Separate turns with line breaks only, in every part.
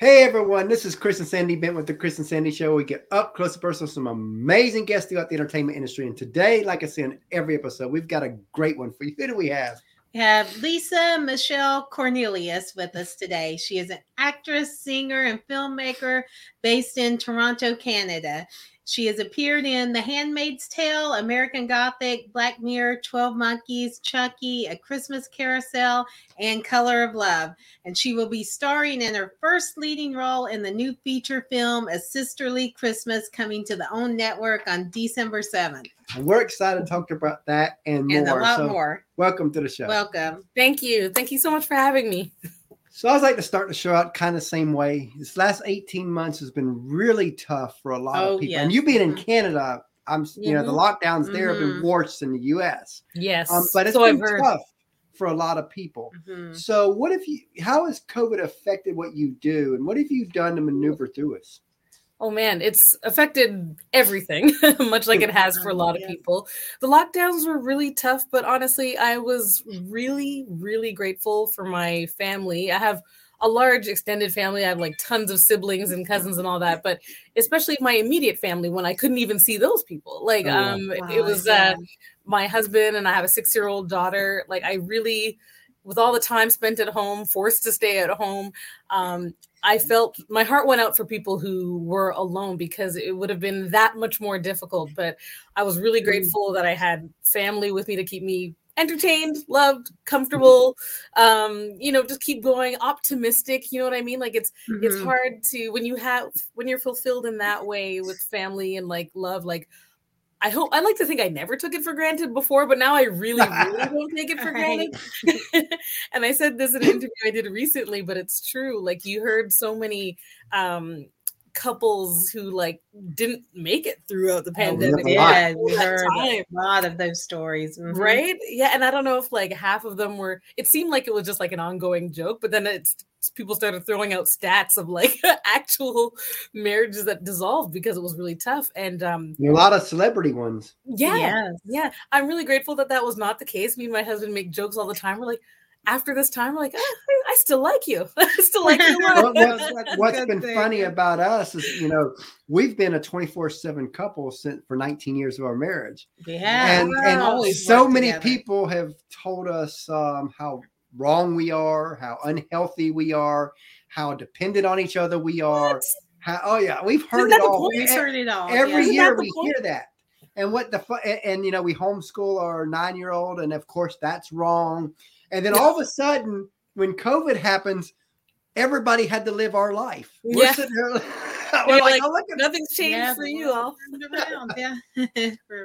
Hey everyone, this is Chris and Sandy Bent with the Chris and Sandy Show. We get up close and personal with some amazing guests throughout the entertainment industry. And today, like I say in every episode, we've got a great one for you. Who do we have?
We have Lisa Michelle Cornelius with us today. She is an actress, singer, and filmmaker based in Toronto, Canada. She has appeared in The Handmaid's Tale, American Gothic, Black Mirror, 12 Monkeys, Chucky, A Christmas Carousel, and Color of Love. And she will be starring in her first leading role in the new feature film, A Sisterly Christmas, coming to the OWN network on December 7th.
And we're excited to talk about that and,
And
more.
a lot
So
more.
Welcome to the show.
Welcome.
Thank you. Thank you so much for having me.
So I was like to start the show out kind of same way. This last 18 months has been really tough for a lot
Oh,
of people.
yes.
And you being in
Mhm.
Canada, I'm you know, the lockdowns there have been
Mhm.
worse than the US.
Yes.
Um, but it's
so
been tough for a lot of people.
Mhm.
So what if you how has COVID affected what you do and what have you done to maneuver through it?
Oh man, it's affected everything, much like it has for a lot of people. The lockdowns were really tough, but honestly, I was really, really grateful for my family. I have a large extended family. I have like tons of siblings and cousins and all that, but especially my immediate family when I couldn't even see those people. Like,
Oh,
um, it-
Wow,
it was uh, my husband and I have a six year old daughter. Like, I really, with all the time spent at home, forced to stay at home, um, I felt my heart went out for people who were alone because it would have been that much more difficult. But I was really grateful that I had family with me to keep me entertained, loved, comfortable. Um, you know, just keep going, optimistic. You know what I mean? Like it's it's
Mhm.
hard to when you have when you're fulfilled in that way with family and like love, like I hope I like to think I never took it for granted before, but now I really, really don't take it for granted. and I said this in an interview I did recently, but it's true. Like you heard so many um couples who like didn't make it throughout the
Oh, we have
pandemic.
a lot.
Yeah, we heard
time.
a lot of those stories. Mhm.
Right? Yeah, and I don't know if like half of them were. It seemed like it was just like an ongoing joke, but then it's people started throwing out stats of like actual marriages that dissolved because it was really tough. And um,
A lot of celebrity ones.
yeah,
Yes.
yeah, I'm really grateful that that was not the case. Me and my husband make jokes all the time. We're like, after this time, we're like, "Ah, I, I still like you. I still like you. a
What,
lot."
what, what's been
thing,
funny about us is, you know, we've been a 24 7 couple since for 19 years of our marriage.
Yeah.
and and so many
together.
people have told us um, how wrong we are, how unhealthy we are, how dependent on each other we are.
What?
How, oh yeah, we've heard it all.
We've heard it all.
Every
yeah.
Year we
point?
hear that. And what the fu- and, and, you know we homeschool our nine year old, and of course that's wrong. And then all of a sudden, when COVID happens, everybody had to live our life. We're
Yeah.
sitting here, we're like,
like,
oh, look at
Nothing's changed
Yeah,
for you all.
yeah.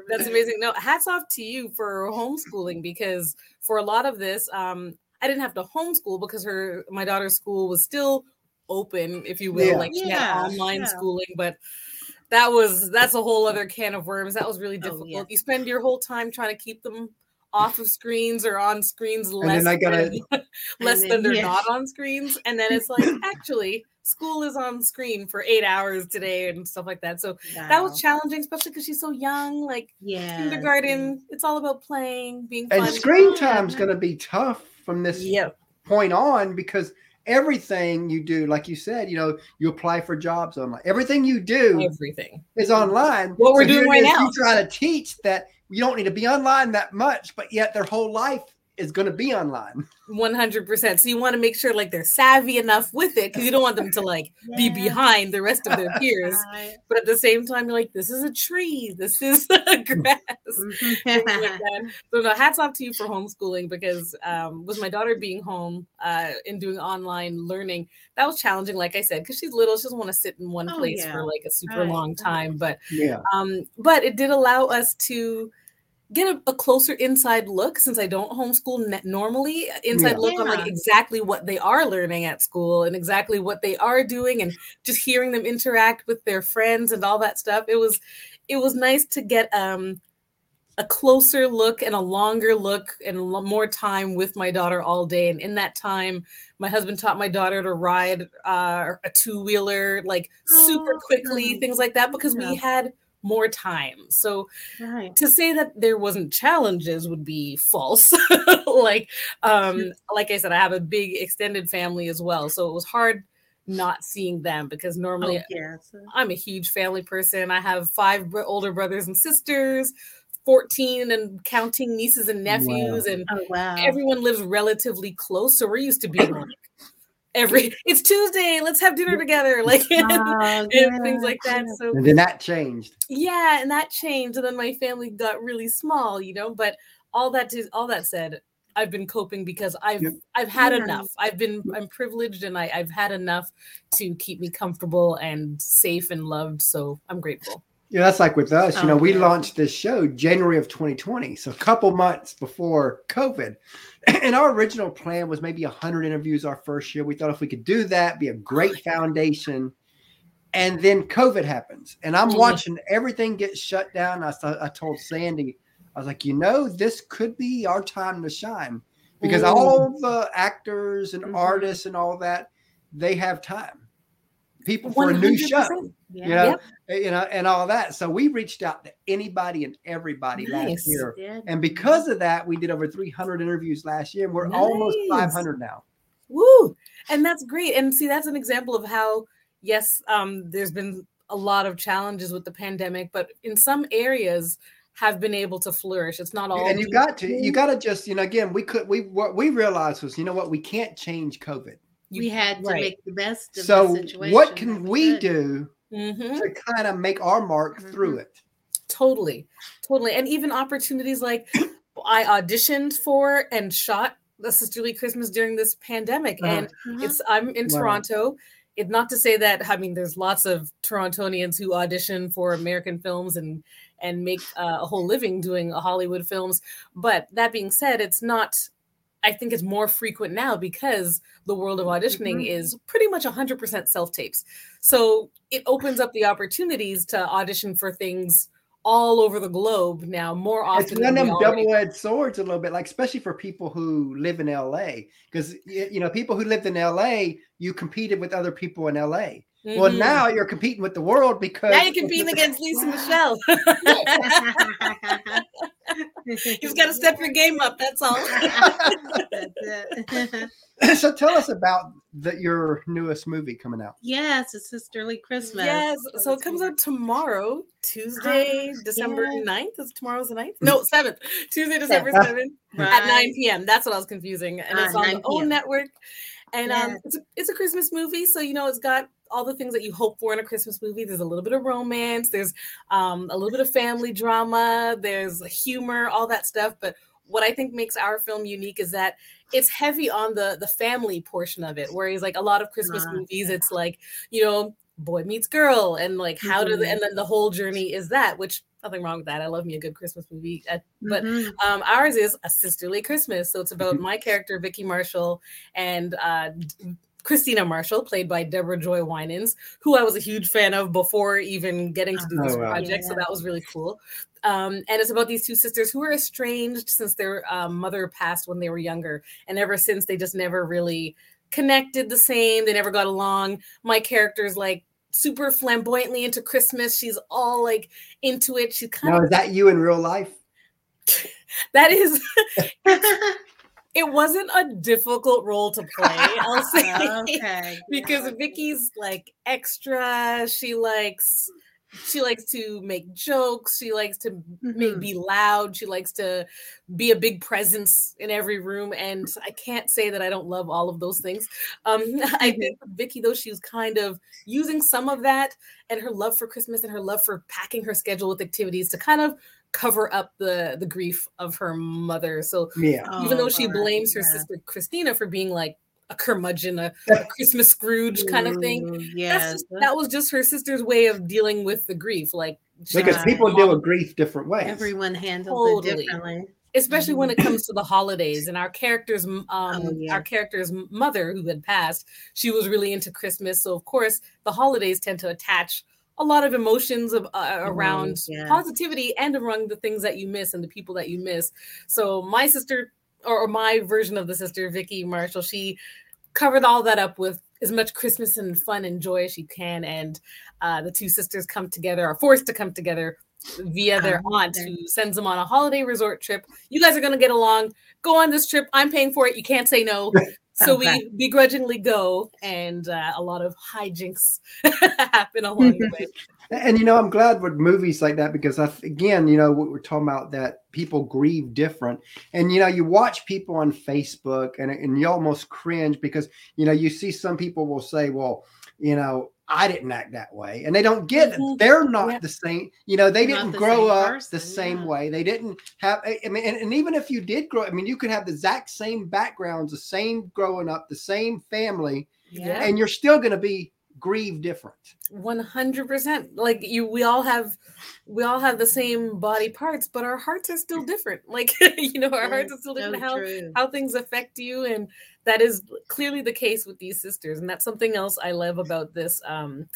That's amazing. No, hats off to you for homeschooling because for a lot of this, um, I didn't have to homeschool because her my daughter's school was still open, if you will.
Yeah.
Like she
Yeah,
had online
yeah.
schooling, but that was that's a whole other can of worms. That was really
Oh,
difficult.
yeah.
You spend your whole time trying to keep them off of screens or on screens
then
less
I gotta-
than, less
then-
than they're
yeah.
not on screens. And then it's like actually school is on screen for eight hours today and stuff like that. So that was challenging, especially because she's so young. Like
yeah.
kindergarten, it's all about playing, being
and
fun.
screen time's going to be tough from this
Yeah,
point on because everything you do, like you said, you know, you apply for jobs online. Everything you do
everything.
is online.
What we're doing right
is,
now.
You try to teach that you don't need to be online that much, but yet their whole life is going to be online.
One hundred percent. So you want to make sure like they're savvy enough with it because you don't want them to like be behind the rest of their peers. But at the same time, you're like, this is a tree. This is a grass. like. So no, hats off to you for homeschooling because um, with my daughter being home uh, and doing online learning, that was challenging. Like I said, because she's little, she doesn't want to sit in one
Oh,
place
yeah.
for like a super
Right,
long time. But
Yeah.
um, but it did allow us to get a, a closer inside look since I don't homeschool normally. Inside
Yeah.
look on like exactly what they are learning at school and exactly what they are doing, and just hearing them interact with their friends and all that stuff. It was it was nice to get um a closer look and a longer look and lo- more time with my daughter all day. And in that time, my husband taught my daughter to ride uh, a two wheeler like super
Oh,
quickly,
nice.
things like that, because we had more time. So
Right.
to say that there wasn't challenges would be false. like um like I said, I have a big extended family as well. So it was hard not seeing them because normally
Oh, yes.
I'm a huge family person. I have five br- older brothers and sisters, 14 and counting nieces and nephews, and
Oh wow.
everyone lives relatively close. So we're used to being like every it's Tuesday, let's have dinner together, like oh, and,
Oh,
things like that. So
And then that changed.
yeah, and that changed, and then my family got really small, you know. But all that to, all that said, I've been coping because I've
Yep.
I've had
Yeah.
enough. I've been I'm privileged, and I I've had enough to keep me comfortable and safe and loved. So I'm grateful.
Yeah, that's like with us. You know,
Oh,
we
yeah.
launched this show January of 2020, so a couple months before COVID. And our original plan was maybe 100 interviews our first year. We thought if we could do that, be a great foundation. And then COVID happens, and I'm
Mhm.
watching everything get shut down. I, I told Sandy, I was like, you know, this could be our time to shine because
Mm.
all the actors and
Mhm.
artists and all that, they have time. People for a new show
Yeah.
you know,
Yep.
eh, you know, and all that. So we reached out to anybody and everybody
Nice.
last year,
Yeah.
and because of that, we did over 300 interviews last year, and we're almost 500 now.
Woo! And that's great. And see, that's an example of how, yes, um, there's been a lot of challenges with the pandemic, but in some areas have been able to flourish. It's not all
and you got to, you got to just, you know, again, we could, we what we realized was, you know, what we can't change COVID.
You-
we had to
right.
make the best of
So
the situation.
what can we
could.
do
Mhm.
to kind of make our mark
Mhm.
through it?
Totally, totally, and even opportunities like I auditioned for and shot the Sisterly Christmas during this pandemic,
Uh-huh.
and
Uh-huh.
it's I'm in
Wow.
Toronto. It not to say that I mean there's lots of Torontonians who audition for American films and and make uh, a whole living doing Hollywood films, but that being said, it's not. I think it's more frequent now because the world of auditioning
Mhm.
is pretty much 100% self tapes. So it opens up the opportunities to audition for things all over the globe now more often.
It's
often.
one of
than
them double-edged swords a little bit, like especially for people who live in LA, because you know people who lived in LA, you competed with other people in LA. Well,
Mhm.
now you're competing with the world because
now you're competing against Lisa Michelle. You've got to step your game up. That's all.
That's it.
so tell us about the, your newest movie coming out.
yes, a sisterly Christmas.
Yes. So it comes out tomorrow, Tuesday, December
yeah.
9th. Is tomorrow's the 9th? No, 7th. Tuesday, December 7th at 9 p.m. That's what I was confusing. And
Ah,
it's on the OWN network. And um, it's, a, it's a Christmas movie. So, you know, it's got all the things that you hope for in a Christmas movie. There's a little bit of romance, there's um, a little bit of family drama, there's humor, all that stuff. But what I think makes our film unique is that it's heavy on the the family portion of it. Whereas like a lot of Christmas
Ah,
movies, it's like, you know, boy meets girl and like how do the,
Mhm.
and then the whole journey is that, which nothing wrong with that. I love me a good Christmas movie. Uh, but
Mhm.
um, ours is a sisterly Christmas. So it's about
Mhm.
my character, Vicky Marshall, and uh, Christina Marshall, played by Deborah Joy Winans, who I was a huge fan of before even getting to do this
Oh, wow.
project. So that was really cool. Um, and it's about these two sisters who were estranged since their um, mother passed when they were younger. And ever since, they just never really connected the same. They never got along. My character's like super flamboyantly into Christmas. She's all like into it. She's kind
Now,
of
is that you in real life?
that is it wasn't a difficult role to play, I'll say.
okay.
because Vicky's like extra. She likes she likes to make jokes. She likes to make,
Mhm.
be loud. She likes to be a big presence in every room. And I can't say that I don't love all of those things. Um, I think with Vicky, though, she's kind of using some of that and her love for Christmas and her love for packing her schedule with activities to kind of cover up the the grief of her mother. So
Yeah.
even though
Oh,
she blames her
yeah.
sister Christina for being like a curmudgeon, a, a Christmas Scrooge kind of thing.
Ooh,
That's just, that was just her sister's way of dealing with the grief. Like,
Because people deal with grief different ways.
Everyone handles
Totally.
it differently.
especially when it comes to the holidays and our character's um
Oh, yeah.
our character's mother who had passed she was really into christmas so of course the holidays tend to attach a lot of emotions of, uh, around
yeah.
positivity and around the things that you miss and the people that you miss so my sister or, or my version of the sister vicky marshall she covered all that up with as much christmas and fun and joy as she can and uh, the two sisters come together are forced to come together via their aunt who sends them on a holiday resort trip. You guys are going to get along. Go on this trip. I'm paying for it. You can't say no. So
Okay.
we begrudgingly go, and uh, a lot of hijinks happen along the way.
And you know, I'm glad with movies like that because I, again, you know, we're talking about that people grieve different, and you know, you watch people on Facebook and and you almost cringe because you know you see some people will say, well, you know, I didn't act that way, and they don't get it.
Mhm.
They're not
Yeah.
the same. You know, they didn't
the
grow up
person,
the same
yeah.
way. They didn't have. I I mean, and, and even if you did grow, I mean, you could have the exact same backgrounds, the same growing up, the same family,
Yeah.
and you're still going to be grieved different.
One hundred percent. Like you, we all have, we all have the same body parts, but our hearts are still different. Like you know, our hearts are still
So
different. How
true.
how things affect you, and that is clearly the case with these sisters. And that's something else I love about this um,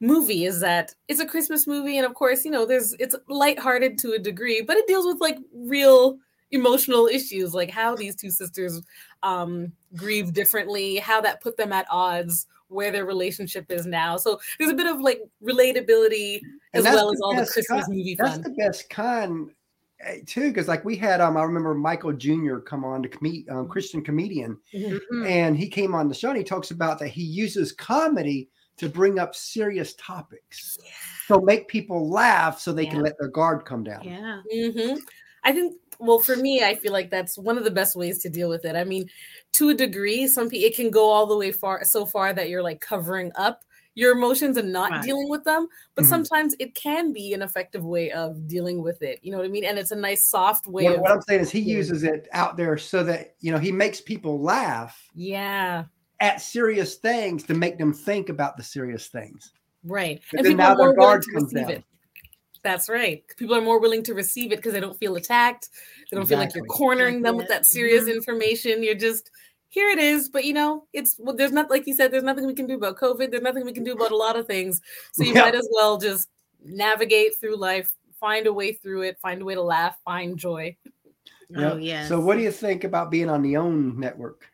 movie is that it's a Christmas movie, and of course, you know, there's it's lighthearted to a degree, but it deals with like real emotional issues, like how these two sisters um, grieve differently, how that put them at odds. Where their relationship is now, so there's a bit of like relatability as well as all the Christmas
kind-
movie
That's
fun.
the best kind eh, too, because like we had um, I remember Michael Jr. come on to com- um, Christian comedian,
Mhm.
Mhm.
and he came on the show and he talks about that he uses comedy to bring up serious topics, so make people laugh so they can let their guard come down.
Yeah.
hmm I think, well, for me, I feel like that's one of the best ways to deal with it. I mean, to a degree, some people it can go all the way far so far that you're like covering up your emotions and not
Right.
dealing with them. But
Mhm.
sometimes it can be an effective way of dealing with it. You know what I mean? And it's a nice, soft way
What,
of
what I'm saying is he uses it out there so that you know he makes people laugh
yeah.
at serious things to make them think about the serious things.
Right.
But
and
then
people
now
are
their
more willing
guard
to
comes
receive
down.
it. That's right. People are more willing to receive it because they don't feel attacked. They don't feel like you're cornering them with that serious
Mhm.
information. You're just here it is, but you know, it's well, there's not like you said, there's nothing we can do about COVID. There's nothing we can do about a lot of things. So you
Yeah.
might as well just navigate through life, find a way through it, find a way to laugh, find joy.
Yep.
Oh yes.
So what do you think about being on the OWN network?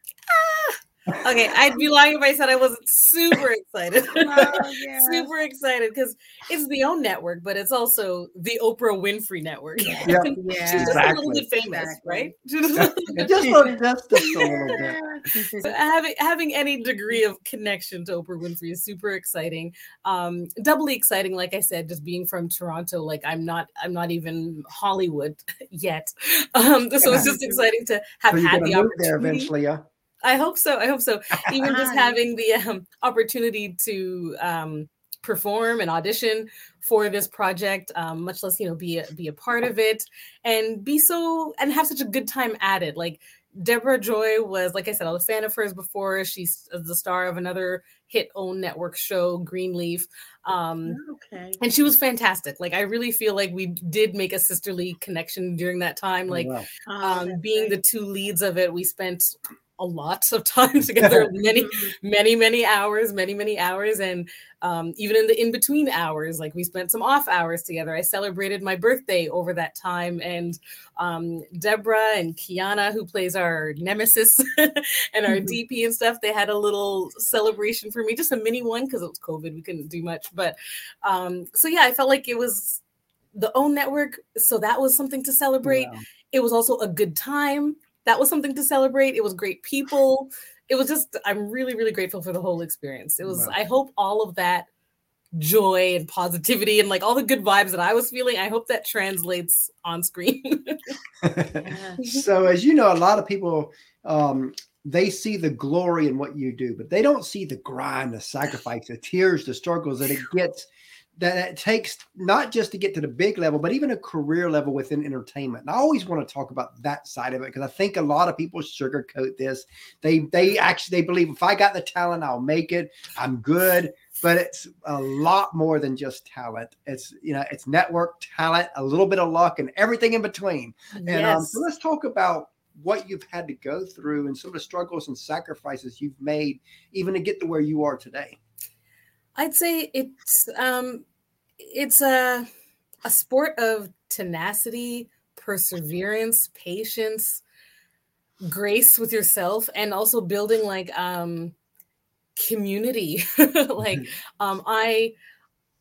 Okay, I'd be lying if I said I wasn't super excited.
Oh, yeah.
super excited because it's the own network, but it's also the Oprah Winfrey network.
Yeah.
Yeah.
Yeah.
She's just a little
Exactly.
bit famous,
Exactly.
right? Just-
It just a, just, just a little bit.
So having having any degree of connection to Oprah Winfrey is super exciting. Um, doubly exciting, like I said, just being from Toronto. Like I'm not, I'm not even Hollywood yet. Um, so it's just exciting to have
So
had the
move there eventually, yeah.
I hope so. I hope so. Even just having the um, opportunity to um, perform and audition for this project, um, much less you know be a, be a part of it, and be so and have such a good time at it. Like Deborah Joy was, like I said, I was a fan of hers before. She's the star of another hit own network show, Greenleaf. Um,
Okay.
and she was fantastic. Like I really feel like we did make a sisterly connection during that time. Like
Wow.
Oh,
um,
that's
being the two leads of it, we spent a lot of time together, many, many, many hours, many, many hours, and um, even in the in between hours, like we spent some off hours together. I celebrated my birthday over that time, and um, Deborah and Kiana, who plays our nemesis and our
Mhm.
DP and stuff, they had a little celebration for me, just a mini one because it was COVID, we couldn't do much, but um, so yeah, I felt like it was the own network, so that was something to celebrate.
Wow.
it was also a good time that was something to celebrate. It was great people. It was just i'm really really grateful for the whole experience. It was
Wow.
i hope all of that joy and positivity and like all the good vibes that i was feeling i hope that translates on screen.
So as you know, a lot of people um, they see the glory in what you do, but they don't see the grind, the sacrifice, the tears, the struggles that it gets that it takes not just to get to the big level, but even a career level within entertainment. And I always want to talk about that side of it because I think a lot of people sugarcoat this. They they actually they believe if I got the talent, I'll make it. I'm good. But it's a lot more than just talent. It's you know, it's network talent, a little bit of luck, and everything in between. And um, so let's talk about what you've had to go through and some of the struggles and sacrifices you've made, even to get to where you are today.
I'd say it's um it's a a sport of tenacity, perseverance, patience, grace with yourself and also building like um community. like um I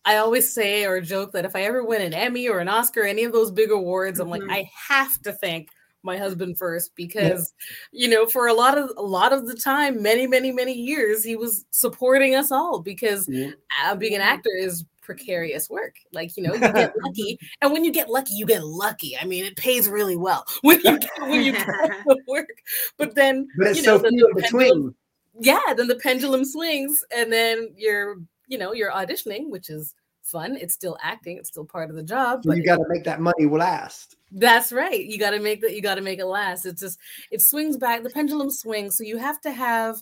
I always say or joke that if I ever win an Emmy or an Oscar, any of those big awards, I'm like,
Mhm.
I have to thank my husband first because you know for a lot of a lot of the time many many many years he was supporting us all because
Yeah.
uh, being an actor is precarious work like you know you get lucky and when you get lucky you get lucky i mean it pays really well when you get, when you get the work but then
But it's
you
so
know, the-
few
the pendulum-
between.
yeah then the pendulum swings and then you're you know you're auditioning which is fun it's still acting it's still part of the job but
you got to make that money last.
that's right you got to make that you got to make it last it's just it swings back the pendulum swings so you have to have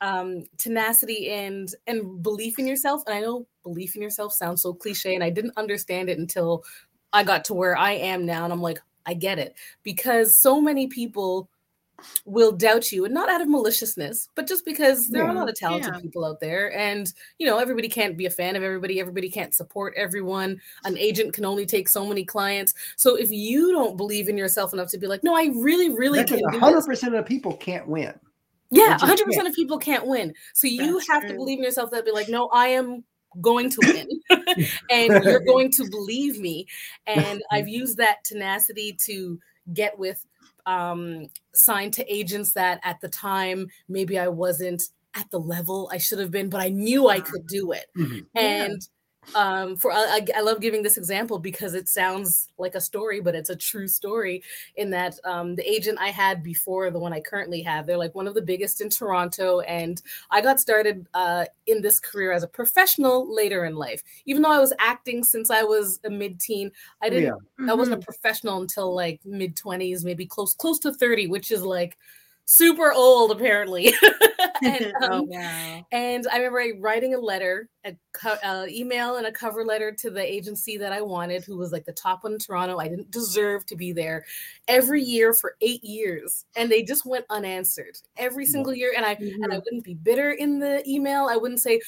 um tenacity and and belief in yourself and i know belief in yourself sounds so cliche and i didn't understand it until i got to where i am now and i'm like i get it because so many people will doubt you and not out of maliciousness but just because there are a lot of talented
Yeah.
people out there and you know everybody can't be a fan of everybody everybody can't support everyone an agent can only take so many clients so if you don't believe in yourself enough to be like no i really really can do
hundred
this
percent of the people can't win.
yeah,
They just
100% of people can't win. So you
That's
have to believe in yourself that be like, no, I am going to win. and you're going to believe me. And I've used that tenacity to get with um signed to agents that at the time maybe I wasn't at the level I should have been, but I knew I could do it
Mhm.
Yeah.
And um for I, I- I love giving this example because it sounds like a story but it's a true story in that um the agent i had before the one i currently have they're like one of the biggest in toronto and i got started uh in this career as a professional later in life even though i was acting since i was a mid-teen i didn't
Yeah.
I wasn't a professional until like mid 20s, maybe close close to 30, which is like super old apparently. and,
oh
um,
wow.
and I remember writing a letter, a co- uh, email, and a cover letter to the agency that I wanted, who was like the top one in Toronto. I didn't deserve to be there every year for eight years, and they just went unanswered every single year. And I and I
Mhm.
wouldn't be bitter in the email. I wouldn't say,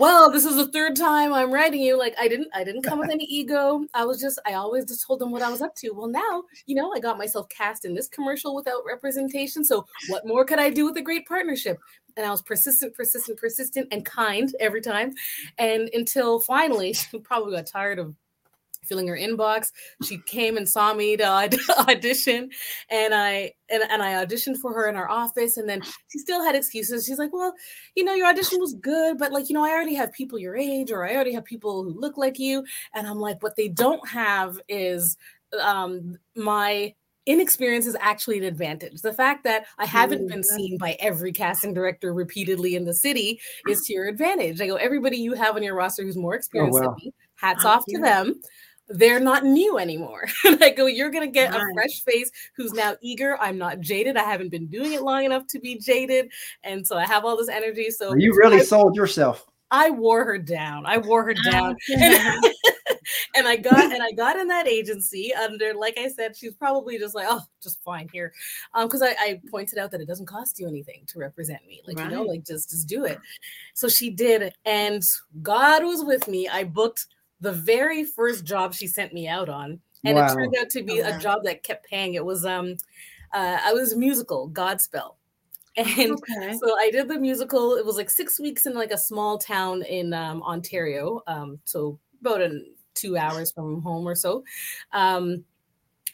"Well, this is the third time I'm writing you." Like I didn't, I didn't come with any ego. I was just, I always just told them what I was up to. Well, now you know, I got myself cast in this commercial without representation. So what more could I do with a great partnership? And I was persistent, persistent, persistent, and kind every time. And until finally, she probably got tired of filling her inbox. She came and saw me to aud- audition, and I and, and I auditioned for her in our office. And then she still had excuses. She's like, "Well, you know, your audition was good, but like, you know, I already have people your age, or I already have people who look like you." And I'm like, "What they don't have is um my." Inexperience is actually an advantage. The fact that I haven't been
Mhm.
seen by every casting director repeatedly in the city is to your advantage. I go, everybody you have on your roster who's more experienced
wow.
than me, hats
Oh,
off to them. They're not new anymore. and I go, you're gonna get a fresh face who's now eager. I'm not jaded. I haven't been doing it long enough to be jaded. And so I have all this energy. So
You really
I,
sold yourself.
I wore her down. I wore her down.
Oh,
And, and I got and I got in that agency under, like I said, she's probably just like, oh, just fine here. Um, because I, I pointed out that it doesn't cost you anything to represent me. Like, you know, like just just do it. So she did, and God was with me. I booked the very first job she sent me out on. And
Wow.
it turned out to be
Oh,
a job that kept paying. It was um uh I was musical, Godspell. And
okay.
so I did the musical. It was like six weeks in like a small town in um, Ontario. Um, so about an two hours from home or so. Um,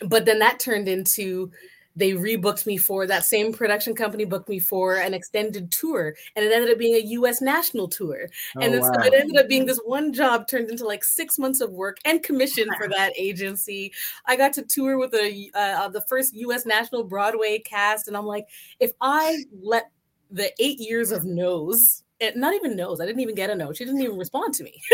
but then that turned into they rebooked me for that same production company booked me for an extended tour and it ended up being a US national tour.
Oh,
and then
wow.
so it ended up being this one job turned into like six months of work and commission for that agency. I got to tour with a uh, the first U.S. national Broadway cast, and I'm like, if I let the eight years of no's, and not even knows. I didn't even get a no. She didn't even respond to me.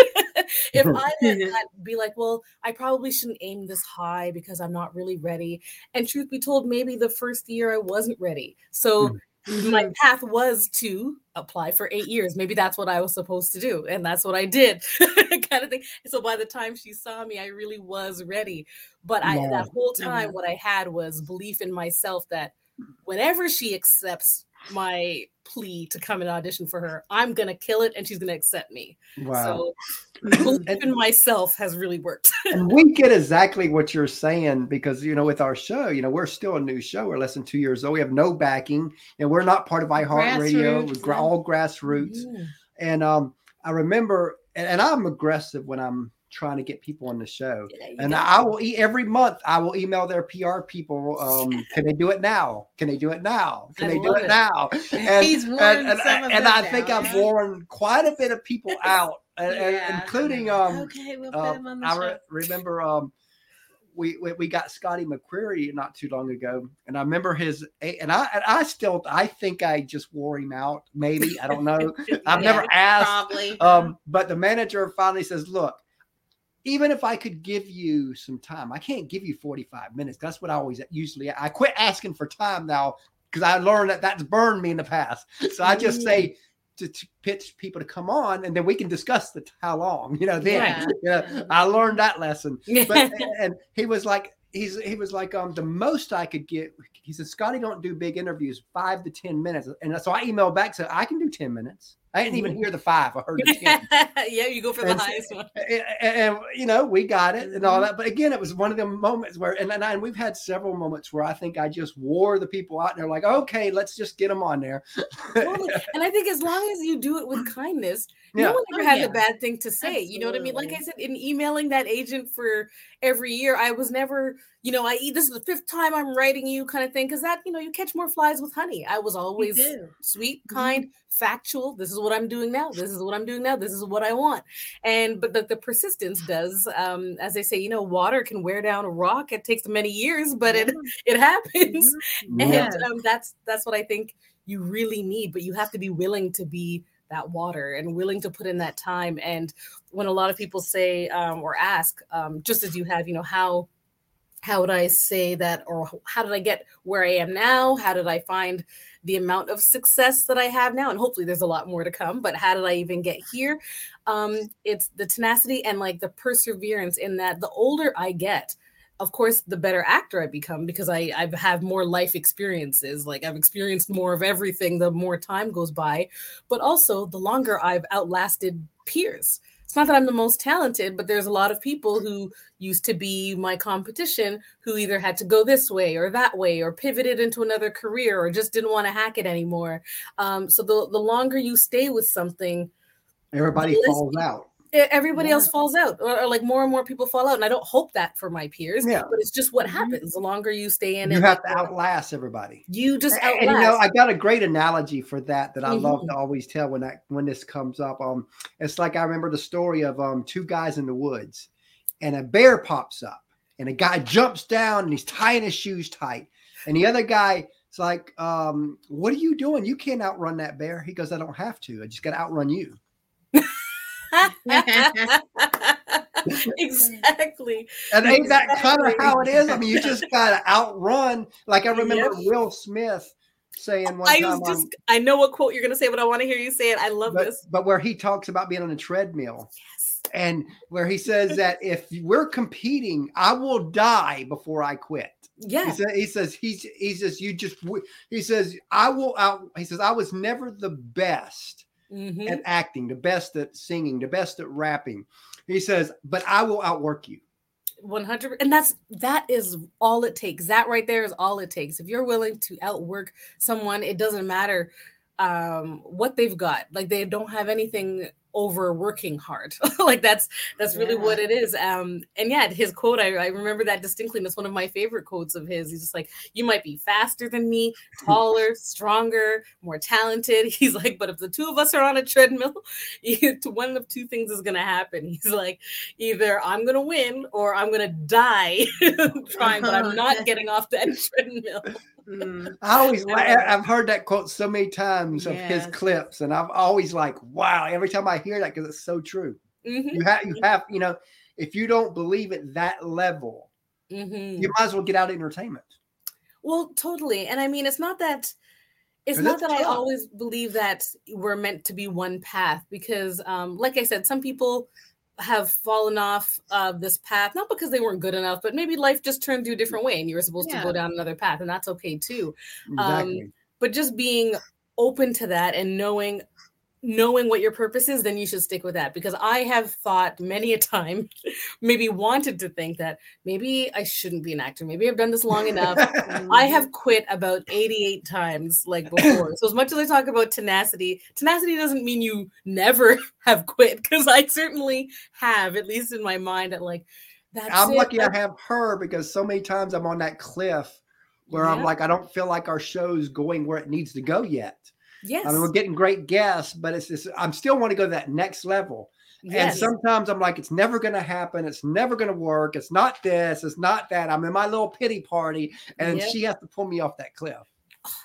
if I let that be like, well, I probably shouldn't aim this high because I'm not really ready. And truth be told, maybe the first year I wasn't ready. So my
Mhm.
path was to apply for eight years. Maybe that's what I was supposed to do. And that's what I did, kind of thing. So by the time she saw me, I really was ready. But I,
Wow.
that whole
Yeah.
time, what I had was belief in myself that whenever she accepts my plea to come and audition for her, I'm going to kill it and she's going to accept me.
Wow.
So belief myself has really worked.
and we get exactly what you're saying because you know with our show you know we're still a new show we're less than two years old we have no backing and we're not part of iheartradio we're gra- all grassroots
Mm.
and um i remember and, and i'm aggressive when i'm trying to get people on the show. And I will e- every month I will email their PR people. Um, can they do it now? Can they do it now? Can
I
they do it
it.
now? And,
He's
and, and, and
them
I think
down,
I've worn quite a bit of people out, and, and
Yeah.
including um,
okay, we'll put
uh,
him on the
I
show.
re- remember um, we, we we got Scotty McCreery not too long ago, and I remember his and I and I still I think I just wore him out. Maybe I don't know. I've
Yeah,
never asked.
Probably.
Um, but the manager finally says, "Look, even if I could give you some time, I can't give you 45 minutes. That's what I always usually I quit asking for time now because I learned that that's burned me in the past. So I just say to, to pitch people to come on, and then we can discuss the how long. You know, then
Yeah.
yeah, I learned that lesson. But and he was like, he's he was like, um, the most I could get. He said, Scotty, don't do big interviews, five to ten minutes. And so I emailed back, said I can do ten minutes. I didn't even hear the five. I heard the ten.
yeah, you go for the highest one.
and, and, you know we got it and all
Mhm.
that but again it was one of the moments where and, and, I, and we've had several moments where i think i just wore the people out and they're like okay let's just get them on there
Totally. And I think as long as you do it with kindness,
Yeah.
no one ever
Oh,
has
yeah.
a bad thing to say. You know what I mean? Like I said, in emailing that agent for every year, I was never, you know, I eat this is the fifth time I'm writing you kind of thing. Cause that, you know, you catch more flies with honey. I was
You
always
do.
sweet,
Mhm.
kind, factual. This is what I'm doing now. This is what I'm doing now. This is what I want. And but the, the persistence does, um, as they say, you know, water can wear down a rock. It takes many years, but it it happens.
Mhm.
And um, that's that's what I think you really need, but you have to be willing to be that water and willing to put in that time. And when a lot of people say um, or ask, um, just as you have, you know, how how would I say that, or how did I get where I am now? How did I find the amount of success that I have now? And hopefully, there's a lot more to come. But how did I even get here? Um, it's the tenacity and like the perseverance in that. The older I get, of course, the better actor I become because I I have more life experiences. Like I've experienced more of everything. The more time goes by, but also the longer I've outlasted peers. It's not that I'm the most talented, but there's a lot of people who used to be my competition who either had to go this way or that way or pivoted into another career or just didn't want to hack it anymore. Um, so the the longer you stay with something,
everybody falls out
everybody
Yeah.
else falls out or, or, like more and more people fall out and i don't hope that for my peers
Yeah.
but it's just what
Mhm.
happens the longer you stay in
you
it
have
the
to outlast everybody
you just
and, and, you know i got a great analogy for that that i love
Mhm.
to always tell when that when this comes up um it's like i remember the story of um two guys in the woods and a bear pops up and a guy jumps down and he's tying his shoes tight and the other guy is like um what are you doing you can't outrun that bear he goes i don't have to i just got to outrun you
exactly.
And ain't that kind of how it is? I mean you just got to outrun like i remember
Yep.
will smith saying one
i
time
was
on-
i know what quote you're going to say but i want to hear you say it. I love
but,
this.
but where he talks about being on a treadmill.
Yes.
And where he says that if we're competing, I will die before I quit. He,
yeah
said, he says he's he says you just he says I will out. He says I was never the best
Mhm.
at acting, the best at singing, the best at rapping. He says, but I will outwork you.
100 and that's that is all it takes that right there is all it takes if you're willing to outwork someone it doesn't matter um what they've got like they don't have anything over working hard. Like that's that's really
Yeah.
what it is. Um and yeah his quote I, I remember that distinctly and it's one of my favorite quotes of his. He's just like you might be faster than me taller stronger more talented. He's like but if the two of us are on a treadmill one of two things is going to happen. He's like either i'm going to win or i'm going to die trying but i'm not getting off that treadmill
Mm.
I always I've heard that quote so many times of his clips, and I've always like, wow, every time I hear that because it's so true.
Mhm,
You have you have you know, if you don't believe at that level,
mhm.
you might as well get out of entertainment.
Well, totally. And I mean, it's not that it's not that I always believe that we're meant to be one path because um like I said, some people have fallen off of this path not because they weren't good enough, but maybe life just turned you a different way and you were supposed to go down another path and that's okay too. Um, But just being open to that and knowing knowing what your purpose is, then you should stick with that. Because I have thought many a time, maybe wanted to think that maybe I shouldn't be an actor. Maybe I've done this long enough. I have quit about 88 times, like before. so as much as I talk about tenacity, tenacity doesn't mean you never have quit, because I certainly have, at least in my mind, at like
that's I'm it. lucky I have her because so many times I'm on that cliff where yeah. I'm like, I don't feel like our show's going where it needs to go yet. Yes. I mean, we're getting great guests, but it's just, I'm still want to go to that next level. Yes. And sometimes I'm like, it's never going to happen. It's never going to work. It's not this. It's not that. I'm in my little pity party, and yep. she has to pull me off that cliff.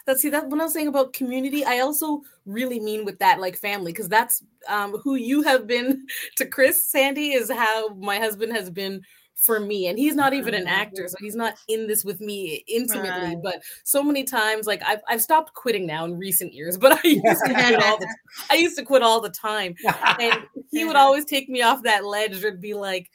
That's see that when I was saying about community, I also really mean with that like family because that's um, who you have been to Chris. Sandy is how my husband has been for me and he's not even an actor so he's not in this with me intimately right. but so many times like I've, I've stopped quitting now in recent years but I used to quit all the I used to quit all the time and he would always take me off that ledge and be like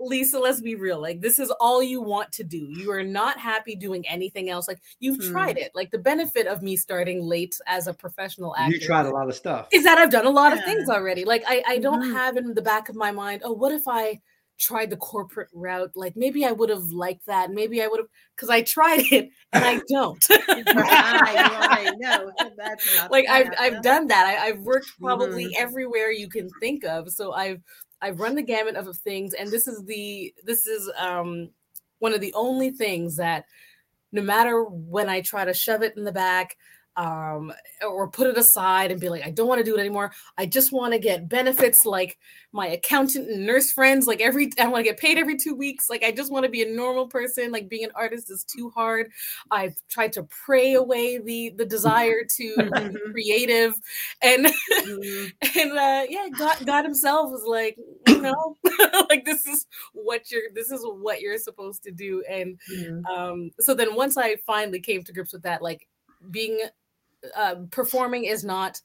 Lisa, let's be real. Like, this is all you want to do. You are not happy doing anything else. Like, you've hmm. tried it. Like, the benefit of me starting late as a professional actor.
You tried a lot of stuff.
Is that I've done a lot yeah. of things already. Like, I, I don't mm-hmm. have in the back of my mind, oh, what if I tried the corporate route like maybe i would have liked that maybe i would have because i tried it and i don't. Like I've, I've done that. I, have worked probably mm-hmm. everywhere you can think of so i've i've run the gamut of things and this is the this is um one of the only things that no matter when i try to shove it in the back um, or put it aside and be like, I don't want to do it anymore. I just want to get benefits like my accountant and nurse friends. Like every, I want to get paid every two weeks. Like I just want to be a normal person. Like being an artist is too hard. I've tried to pray away the the desire to be creative, and mm-hmm. and uh, yeah, God, God Himself was like, you know, like this is what you're, this is what you're supposed to do. And mm-hmm. um, so then once I finally came to grips with that, like being uh, performing is not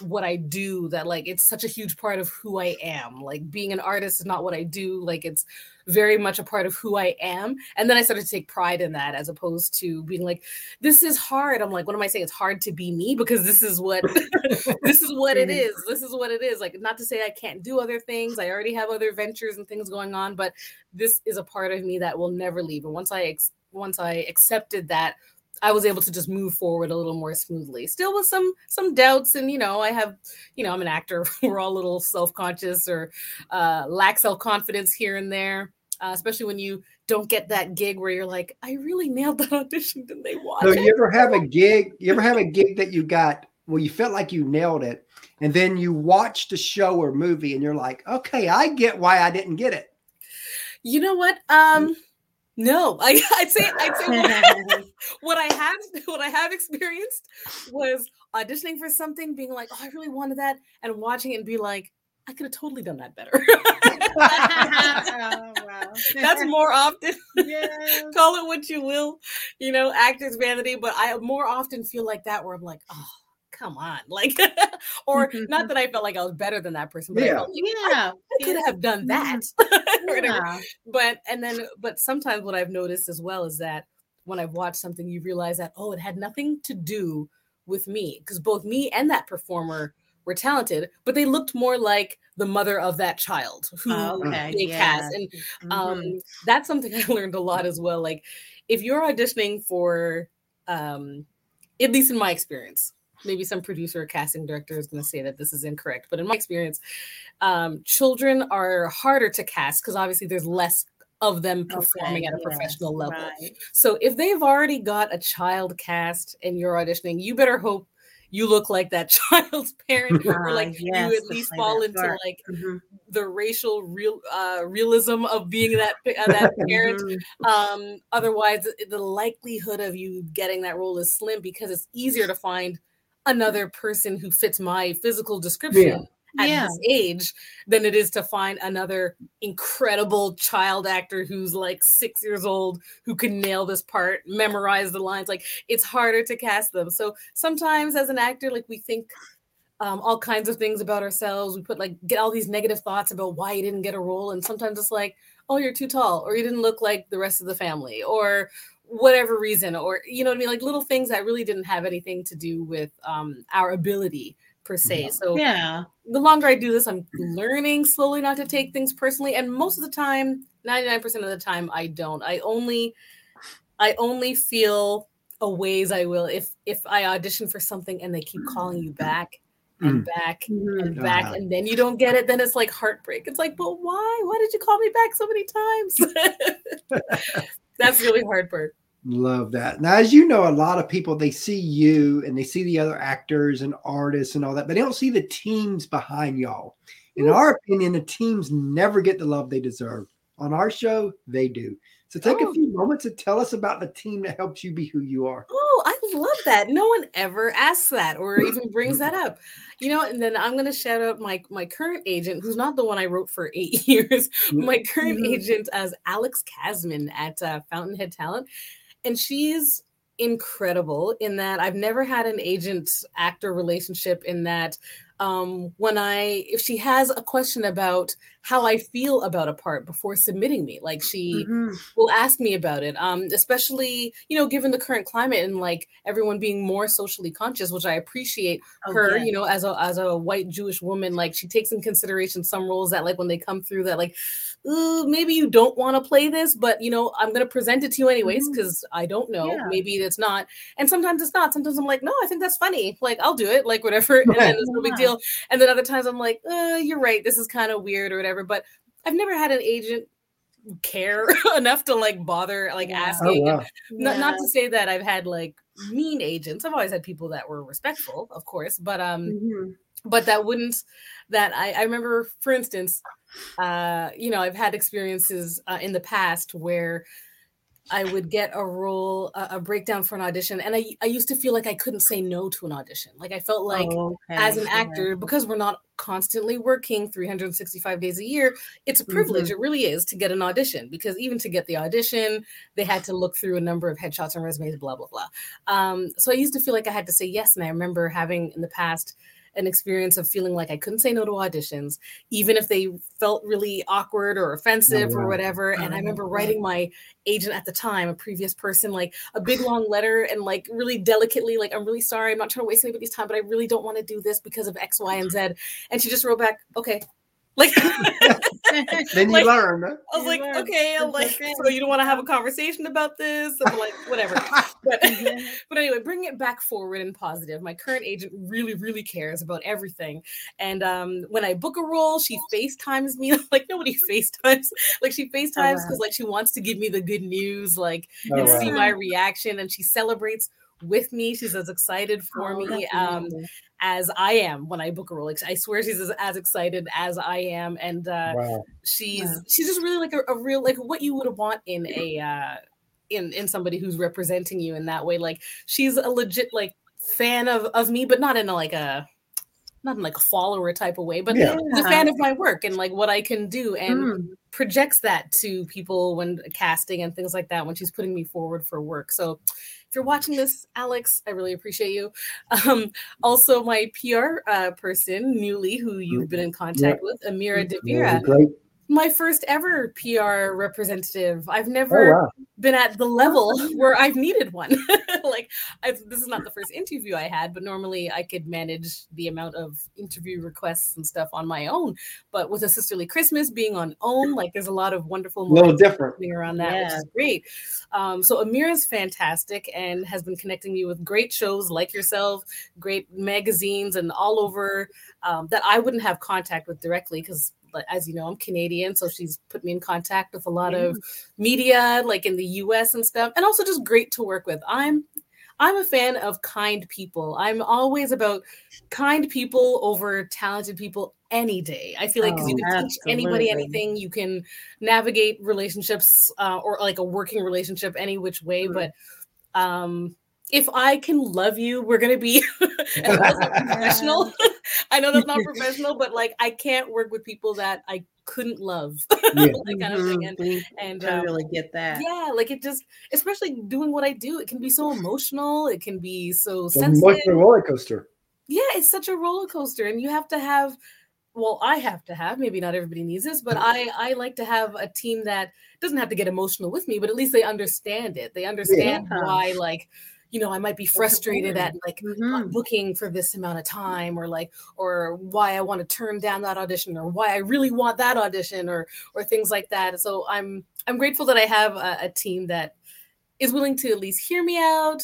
what I do that like it's such a huge part of who I am. Like being an artist is not what I do. Like it's very much a part of who I am. And then I started to take pride in that as opposed to being like, this is hard. I'm like, what am I saying? It's hard to be me because this is what this is what it is. This is what it is. Like not to say I can't do other things. I already have other ventures and things going on, but this is a part of me that will never leave. And once I ex- once I accepted that I was able to just move forward a little more smoothly. Still with some some doubts, and you know, I have, you know, I'm an actor. We're all a little self conscious or uh, lack self confidence here and there, uh, especially when you don't get that gig where you're like, I really nailed that audition. Didn't they watch?
So
it?
you ever have a gig? You ever have a gig that you got? Well, you felt like you nailed it, and then you watched a show or movie, and you're like, okay, I get why I didn't get it.
You know what? Um no, I, would say I'd say what, what, I have what I have experienced was auditioning for something, being like, "Oh, I really wanted that," and watching it and be like, "I could have totally done that better." oh, wow. That's more often. Oh, yeah. Call it what you will, you know, actors vanity, but I more often feel like that where I'm like, "Oh." Come on like or not that i felt like i was better than that person but yeah, like, yeah. I, I could have done that yeah. but and then but sometimes what i've noticed as well is that when i've watched something you realize that oh it had nothing to do with me because both me and that performer were talented but they looked more like the mother of that child who oh, okay. they yeah. cast and um, mm-hmm. that's something i learned a lot as well like if you're auditioning for um at least in my experience maybe some producer or casting director is going to say that this is incorrect, but in my experience, um, children are harder to cast because obviously there's less of them performing okay, at a professional level. Right. So if they've already got a child cast and you're auditioning, you better hope you look like that child's parent or like yes, you at least fall into part. like mm-hmm. the racial real uh, realism of being that uh, that parent mm-hmm. um otherwise the likelihood of you getting that role is slim because it's easier to find another person who fits my physical description yeah. at yeah. this age than it is to find another incredible child actor who's like six years old who can nail this part, memorize the lines. Like it's harder to cast them. So sometimes as an actor, like we think um, all kinds of things about ourselves. We put like get all these negative thoughts about why you didn't get a role, and sometimes it's like, oh, you're too tall, or you didn't look like the rest of the family, or whatever reason or you know what i mean like little things that really didn't have anything to do with um, our ability per se. So
Yeah.
the longer I do this, I'm learning slowly not to take things personally. And most of the time, 99% of the time, I don't. I only I only feel a ways I will if if I audition for something and they keep calling you back and back
Mhm.
and back and then you don't get it, then it's like heartbreak. It's like, but why? Why did you call me back so many times? That's really hard work.
Love that. Now, as you know, a lot of people they see you and they see the other actors and artists and all that, but they don't see the teams behind y'all. In our opinion, the teams never get the love they deserve. On our show, they do. So take
Oh.
a few moments and tell us about the team that helps you be who you are.
Oh, I love that. No one ever asks that or even brings that up. You know, and then I'm going to shout out my my current agent, who's not the one I wrote for eight years. My current
Mhm.
agent as Alex Kasman at uh, Fountainhead Talent, and she's incredible in that I've never had an agent actor relationship in that um when i if she has a question about how i feel about a part before submitting me. Like she
Mhm.
will ask me about it um especially you know given the current climate and like everyone being more socially conscious which i appreciate
Oh,
her you know as a as a white jewish woman like she takes in consideration some roles that like when they come through that like Ooh, maybe you don't want to play this but you know i'm going to present it to you anyways because i don't know.
Yeah.
maybe it's not. And sometimes it's not. Sometimes i'm like no i think that's funny. Like i'll do it. Like whatever. And then it's no big deal. And then other times i'm like uh, you're right. This is kind of weird or whatever but i've never had an agent care enough to like bother like
Yeah.
Oh,
asking
wow.
not, not to say that I've had like mean agents. I've always had people that were respectful, of course, but um,
Mhm.
but that wouldn't that I, I remember, for instance, uh, you know, I've had experiences uh, in the past where I would get a role, a, a breakdown for an audition, and I I used to feel like I couldn't say no to an audition. Like I felt like
Oh,
as an
okay.
actor because we're not constantly working 365 days a year it's a privilege it really is to get an audition because even to get the audition they had to look through a number of headshots and resumes blah blah blah um, so i used to feel like i had to say yes and i remember having in the past an experience of feeling like i couldn't say no to auditions even if they felt really awkward or offensive or
wow.
whatever. And i
Oh,
remember writing my agent at the time a previous person like a big long letter and like really delicately like i'm really sorry i'm not trying to waste anybody's time but i really don't want to do this because of x y and mm-hmm. z. And she just wrote back okay. Like
Then you
Like-
learn.
I was
You
like,
learn.
okay, I'm like,
okay.
so you don't want to have a conversation about this? I'm like, whatever. But,
Mhm.
but anyway, bring it back forward and positive. My current agent really, really cares about everything. And um, when I book a role, she FaceTimes me like nobody FaceTimes. Like she FaceTimes because
wow.
like she wants to give me the good news, like
Oh,
and
wow.
see my reaction. And she celebrates with me. She's as excited for
Oh,
me. Um,
amazing.
As I am when I book a role. Like I swear she's as, as excited as I am. And uh
Wow.
she's
Wow.
she's just really like a, a real like what you would want in a uh in in somebody who's representing you in that way like she's a legit like fan of of me but not in a, like a not in like a follower type of way but
Yeah.
a fan of my work and like what i can do and
Mm.
projects that to people when casting and things like that when she's putting me forward for work so if you're watching this alex i really appreciate you. Um also my pr uh, person newly who you've been in contact with amira devira.
Great.
My first ever PR representative. I've
Oh,
never
wow.
been at the level where I've needed one. like, I've, this is not the first interview I had, but normally I could manage the amount of interview requests and stuff on my OWN. But with a sisterly Christmas being on own, like, there's a lot of wonderful
A little different.
happening around that, which is great. Um, so Amira's fantastic and has been connecting me with great shows like yourself, great magazines, and all over um, that I wouldn't have contact with directly because, as you know, I'm Canadian, so she's put me in contact with a lot of media, like in the U.S. and stuff, and also just great to work with. I'm I'm a fan of kind people. I'm always about kind people over talented people any day. I feel like because you
Oh,
can teach anybody anything, you can navigate relationships uh, or like a working relationship any which way.
Mhm.
But um, if I can love you, we're gonna be. I know that's not professional. I know that's not professional, but like I can't work with people that I couldn't love,
Yeah.
that kind of thing. And,
Mhm. We
and
don't
um,
really get that.
yeah, like it just, especially doing what I do, it can be so emotional. It can be so
It's
sensitive.
emotional roller coaster.
Yeah, it's such a roller coaster, and you have to have. Well, I have to have. Maybe not everybody needs this, but I I like to have a team that doesn't have to get emotional with me, but at least they understand it. They understand
Yeah.
why, like, you know, I might be frustrated at like
Mhm.
not booking for this amount of time or like or why I want to turn down that audition or why I really want that audition or or things like that. So I'm I'm grateful that I have a, a team that is willing to at least hear me out,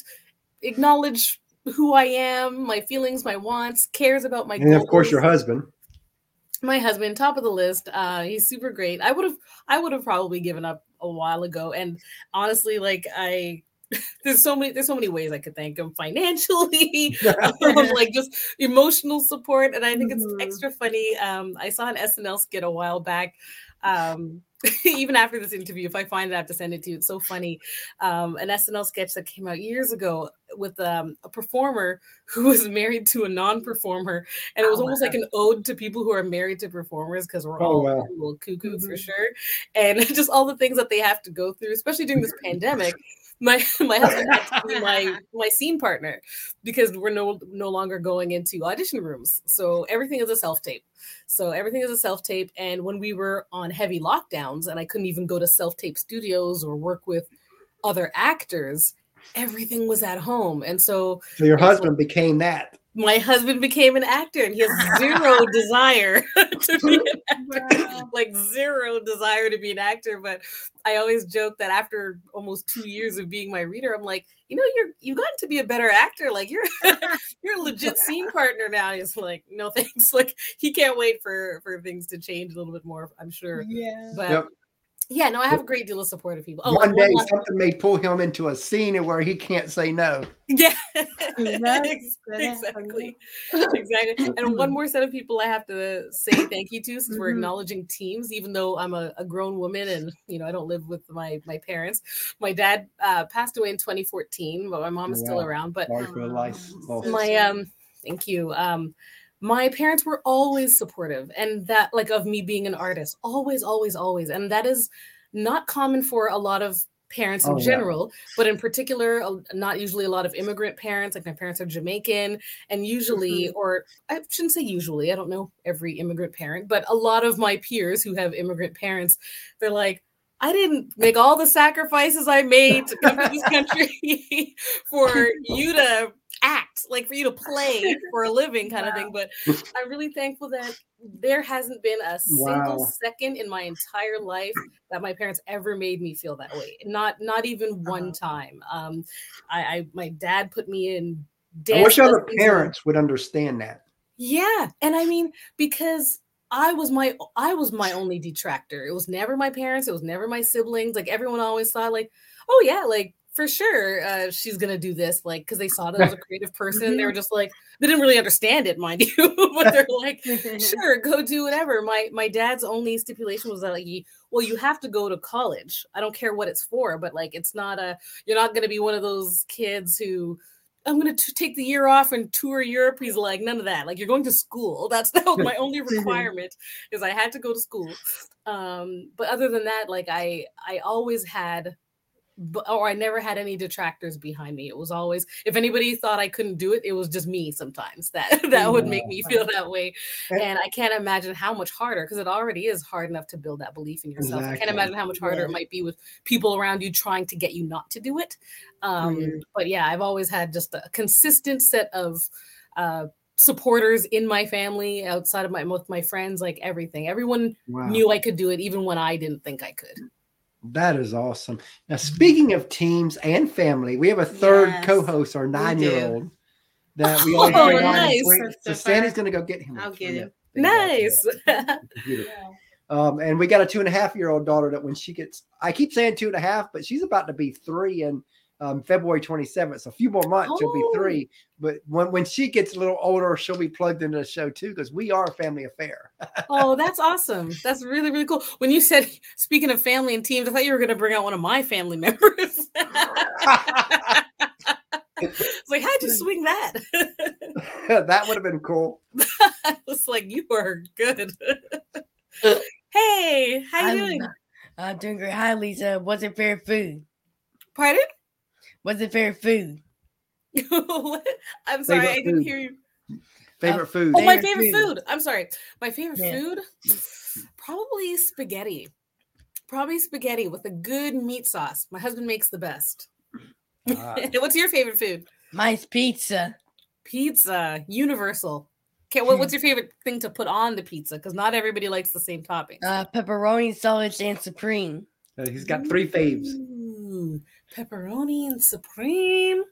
acknowledge who I am, my feelings, my wants, cares about my
And of course, your husband.
my husband top of the list uh he's super great i would have i would have probably given up a while ago and honestly like i there's so many there's so many ways i could thank him financially um, like just emotional support and i think
Mhm.
it's extra funny um i saw an snl skit a while back um even after this interview if i find it i have to send it to you it's so funny um an snl sketch that came out years ago with um, a performer who was married to a non-performer and it was
Oh,
almost like an ode to people who are married to performers because we're
Oh,
all
wow.
a little cuckoo for
Mhm.
sure and just all the things that they have to go through especially during this pandemic my my husband had to be my my scene partner because we're no no longer going into audition rooms. So everything is a self-tape so everything is a self-tape and when we were on heavy lockdowns and i couldn't even go to self-tape studios or work with other actors everything was at home. And so
So your husband became that.
My husband became an actor and he has zero desire to be an actor. Like zero desire to be an actor but i always joke that after almost two years of being my reader i'm like you know you're you've gotten to be a better actor like you're you're a legit scene partner now he's like no thanks like he can't wait for for things to change a little bit more i'm sure
Yeah.
but
Yep.
Yeah no i have a great deal of supportive people oh
one day
last-
something may pull him into a scene where he can't say no.
Yeah,
That's
Ex-
gonna
exactly, exactly. And one more set of people I have to say thank you to, since we're
Mhm.
acknowledging teams. Even though I'm a, a grown woman and you know I don't live with my my parents. My dad uh, passed away in 2014, but my mom is still around. But
Sorry for the life
my um, thank you. Um, my parents were always supportive, and that like of me being an artist, always, always, always, and that is not common for a lot of parents in
Oh, yeah.
general but in particular not usually a lot of immigrant parents like my parents are jamaican and usually mm-hmm. or i shouldn't say usually i don't know every immigrant parent but a lot of my peers who have immigrant parents they're like i didn't make all the sacrifices i made to come to this country for you to act like for you to play for a living kind of thing but i'm really thankful that there hasn't been a single
Wow.
second in my entire life that my parents ever made me feel that way. Not not even one
Uh-huh.
time. Um, I, I my dad put me in
I wish other parents would understand that.
yeah, and I mean because I was my I was my only detractor. It was never my parents. It was never my siblings. Like everyone always thought, like, oh yeah, like for sure uh, she's gonna do this, like because they saw that I was a creative person. They were just like they didn't really understand it, mind you, but they're like, sure, go do whatever. My my dad's only stipulation was that like, he, well, you have to go to college. I don't care what it's for, but like, it's not a. You're not gonna be one of those kids who. I'm gonna t- take the year off and tour Europe. He's like, none of that. Like, you're going to school. That's that my only requirement is I had to go to school. Um, but other than that, like I I always had but or I never had any detractors behind me. It was always if anybody thought I couldn't do it, it was just me sometimes that that would make me feel that way. And I can't imagine how much harder because it already is hard enough to build that belief in yourself. I can't imagine how much harder it might be with people around you trying to get you not to do it. Um. But yeah, I've always had just a consistent set of uh, supporters in my family, outside of my with my friends, like everything. Everyone
Wow.
knew I could do it, even when I didn't think I could.
That is awesome. Now, speaking of teams and family, we have a third
Yes,
co-host, our nine-year-old, that we always
Oh,
bring
nice.
Bring- So
Christopher.
Sandy's going to go get him.
I'll get him.
nice.
back there. Computer. Um, and we got a two and a half year old daughter that when she gets, I keep saying two and a half, but she's about to be three in um, February 27th. So a few more months, she'll be
Oh.
three. But when, when she gets a little older, she'll be plugged into the show too, because we are a family affair.
oh, that's awesome. That's really, really cool. When you said, speaking of family and teams, I thought you were going to bring out one of my family members. it's like, how'd you swing that?
that would have been cool.
I was like, you are good. hey, how you
I'm,
doing?
I'm doing great. Hi, Lisa. What's your fair food?
Pardon?
What's your favorite food?
I'm sorry,
Favorite
I didn't
food.
hear you.
Favorite food.
Oh, my
Favorite
favorite
food.
food. I'm sorry. My favorite
Yeah.
food? Probably spaghetti. Probably spaghetti with a good meat sauce. My husband makes the best.
Ah.
What's your favorite food?
Mine's pizza.
Pizza, universal. Okay, what, what's your favorite thing to put on the pizza? Because not everybody likes the same toppings.
Uh, pepperoni, sausage, and supreme.
Uh, He's got three faves.
Ooh, pepperoni and supreme.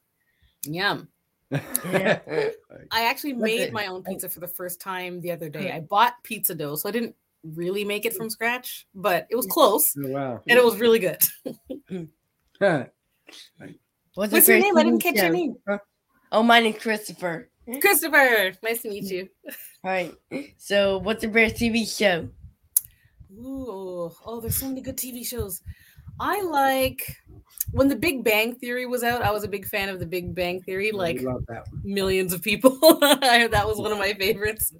Yum.
Yeah.
I actually made my own pizza for the first time the other day. I bought pizza dough, so I didn't really make it from mm. scratch, but it was mm. close
Oh, wow.
and it was really good.
Huh.
What's,
What's your name? I didn't catch your name.
Oh, mine is Christopher.
Christopher. Nice to meet you.
All right. So, what's your favorite TV show?
Ooh, oh, there's so many good TV shows. I like when The Big Bang Theory was out. I was a big fan of The Big Bang Theory. Like
We love that one.
millions of people. That was one of my favorites.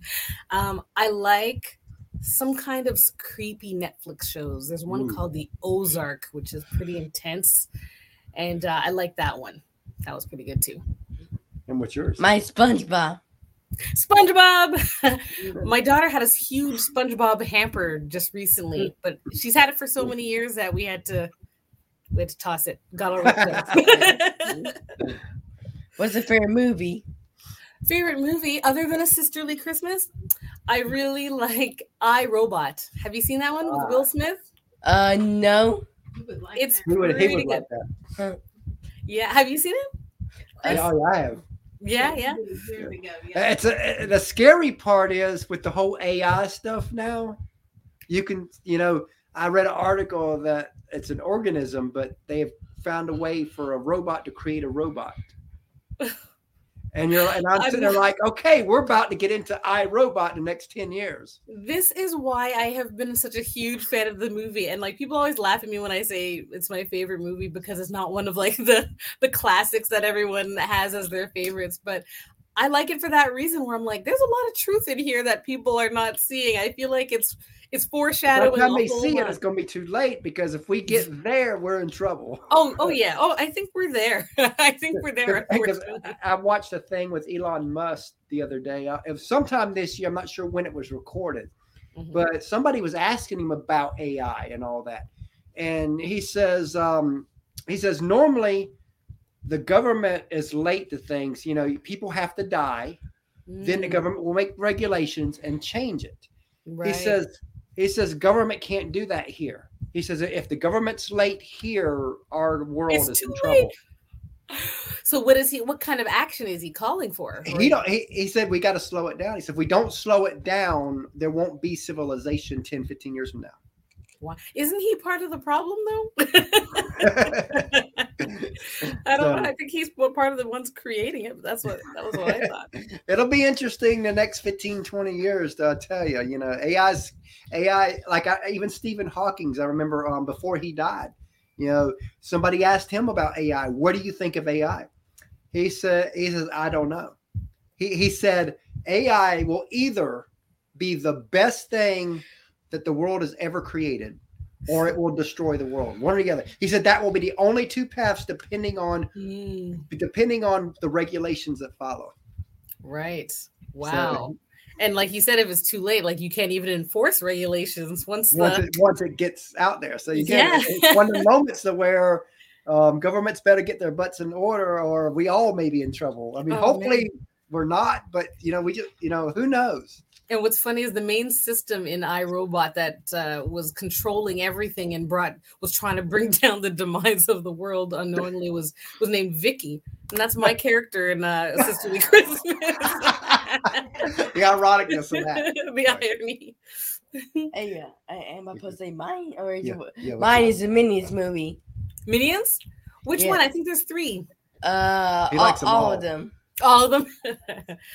Um, I like some kind of creepy Netflix shows. There's one
Ooh.
called The Ozark, which is pretty intense, and uh, I like that one. That was pretty good too.
And what's yours?
My SpongeBob.
SpongeBob. my daughter had a huge SpongeBob hamper just recently, but she's had it for so many years that we had to we had to toss it. Got all rid
What's your favorite movie?
Favorite movie other than A Sisterly Christmas? I really like I Robot. Have you seen that one with Will Smith?
Uh, no.
Like
It's
that.
He
pretty
would like that.
Yeah, have you seen it?
I, oh, yeah, I have.
Yeah, yeah.
There we go. Yeah.
It's a, the scary part is with the whole AI stuff now. You can, you know, I read an article that it's an organism, but they have found a way for a robot to create a robot. And you're, and I'm sitting there like, okay, we're about to get into iRobot in the next ten years.
This is why I have been such a huge fan of the movie. And like people always laugh at me when I say it's my favorite movie because it's not one of like the the classics that everyone has as their favorites. But I like it for that reason where I'm like, there's a lot of truth in here that people are not seeing. I feel like it's it's
By
foreshadowing.
the time they see it, it's going to be too late because if we get there, we're in trouble.
Oh, oh yeah. Oh, I think we're there. I think we're there.
I watched a thing with Elon Musk the other day. Uh, sometime this year. I'm not sure when it was recorded,
Mhm.
but somebody was asking him about AI and all that, and he says, um, he says normally the government is late to things. You know, people have to die, then the
Mm,
government will make regulations and change it.
right.
He says, he says government can't do that here. He says if the government's late here, our world
It's
is in trouble.
late. So what is he? What kind of action is he calling for?
He don't. He, he said we got to slow it down. He said if we don't slow it down, there won't be civilization 10, 15 years from now.
Why? Isn't he part of the problem though? I don't
So-
know. I think he's part of the ones creating it. But that's what that was what I thought.
It'll be interesting the next 15, 20 years. To tell you, you know, AI's AI. Like I, even Stephen Hawking's. I remember um, before he died. You know, somebody asked him about AI. What do you think of AI? He said, he says, I don't know. He, he said, AI will either be the best thing that the world has ever created, or it will destroy the world. One or the other. He said that will be the only two paths, depending on
Mm,
depending on the regulations that follow.
right. Wow. and like you said, if it's too late, like you can't even enforce regulations once
Once
the
it once it gets out there, so you
Yeah.
can. It's one of the moments to where um, governments better get their butts in order, or we all may be in trouble. I mean,
Oh,
hopefully we're not, but you know, we just you know who knows.
And what's funny is the main system in iRobot that uh, was controlling everything and brought was trying to bring down the demise of the world unknowingly was was named Vicky, and that's my character in uh, Sisterly Christmas.
the ironicness of that.
the irony.
Hey, yeah. I, am I supposed to say mine or is
Yeah,
it,
yeah,
mine is the Minions movie?
Minions? Which
Yeah.
one? I think there's three.
Uh,
He
all,
them
all
all.
of them.
All of them.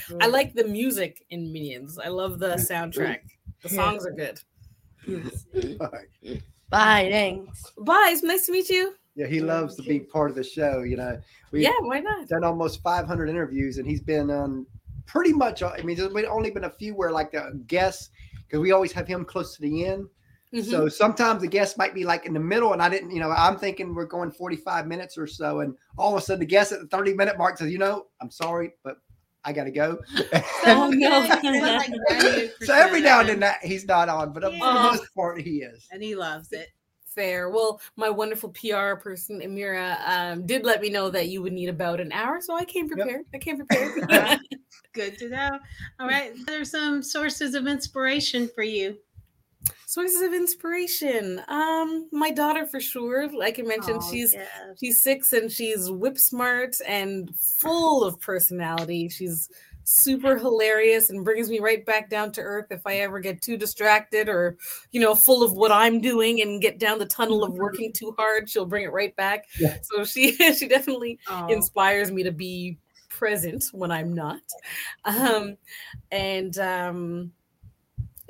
I like the music in Minions. I love the soundtrack. The songs are good.
All right.
Bye, thanks.
Bye. It's nice to meet you.
Yeah, he loves to be part of the show. You know, we
Yeah, why not?
done almost 500 interviews, and he's been on pretty much. I mean, there's only been a few where like the guests, because we always have him close to the end.
Mhm.
So sometimes the guest might be like in the middle, and I didn't, you know, I'm thinking we're going 45 minutes or so, and all of a sudden the guest at the 30 minute mark says, you know, I'm sorry, but I got to go.
Oh, no.
Like
so every now and then that he's not on, but for the most part he is.
and he loves it.
Fair. Well, my wonderful PR person, Amira, um, did let me know that you would need about an hour, so I came prepared. I came prepared.
Good to know. All right. What are some sources of inspiration for you?
Sources of inspiration. Um, my daughter for sure. Like I mentioned,
Oh,
she's
yes.
she's six and she's whip smart and full of personality. She's super hilarious and brings me right back down to earth if I ever get too distracted or you know full of what I'm doing and get down the tunnel of working too hard. She'll bring it right back.
Yeah.
So she she definitely
Oh,
inspires me to be present when I'm not. Um, and um,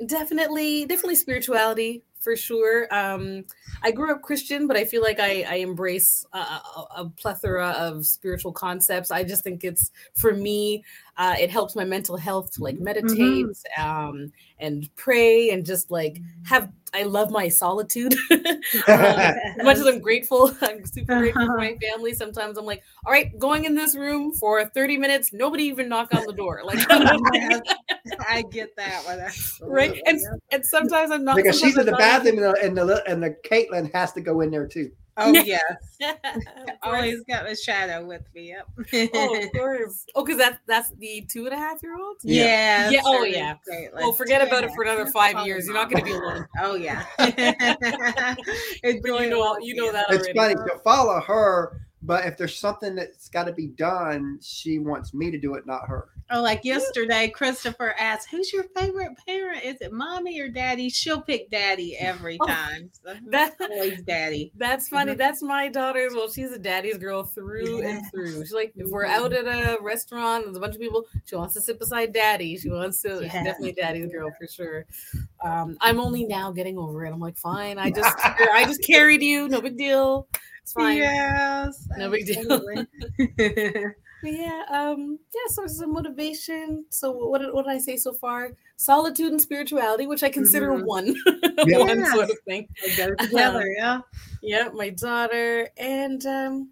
definitely, definitely spirituality for sure. Um, I grew up Christian, but I feel like I, I embrace a, a, a plethora of spiritual concepts. I just think it's for me, uh, it helps my mental health to like meditate um, and pray and just like have. I love my solitude. as much as I'm grateful, I'm super grateful for my family. Sometimes I'm like, all right, going in this room for 30 minutes, nobody even knock on the door. Like,
I get that one.
right? And, and sometimes I'm not.
because she's in the bathroom and the, and the and the Caitlin has to go in there too.
Oh yes, always got a shadow with me. Yep.
oh, of course. Oh, because that's that's the two and a half year old.
yeah.
Yeah, oh,
certainly,
yeah.
Caitlin.
Oh, forget about it for another five years. You're not going to be alone.
Oh yeah. it's
But you know, you know that
It's
already.
funny to follow her, but if there's something that's got to be done, she wants me to do it, not her.
Oh, like yesterday, Christopher asked, "Who's your favorite parent? Is it mommy or daddy?" She'll pick daddy every
Oh,
time. So
That
always daddy.
That's funny.
Mhm.
That's my daughter's. well. She's a daddy's girl through and through. She's like, if we're
Mhm.
out at a restaurant, and there's a bunch of people. She wants to sit beside daddy. She wants to. She's
Yes.
definitely daddy's girl for sure. Um, I'm only now getting over it. I'm like, fine. I just, I just carried you. No big deal. It's fine.
Yes.
No big deal. But yeah, um, yeah, sources of motivation. So what did, what did I say so far? Solitude and spirituality, which I consider
Mhm.
one,
Yeah.
one sort of thing.
Go together. Yeah.
Yeah, my daughter and um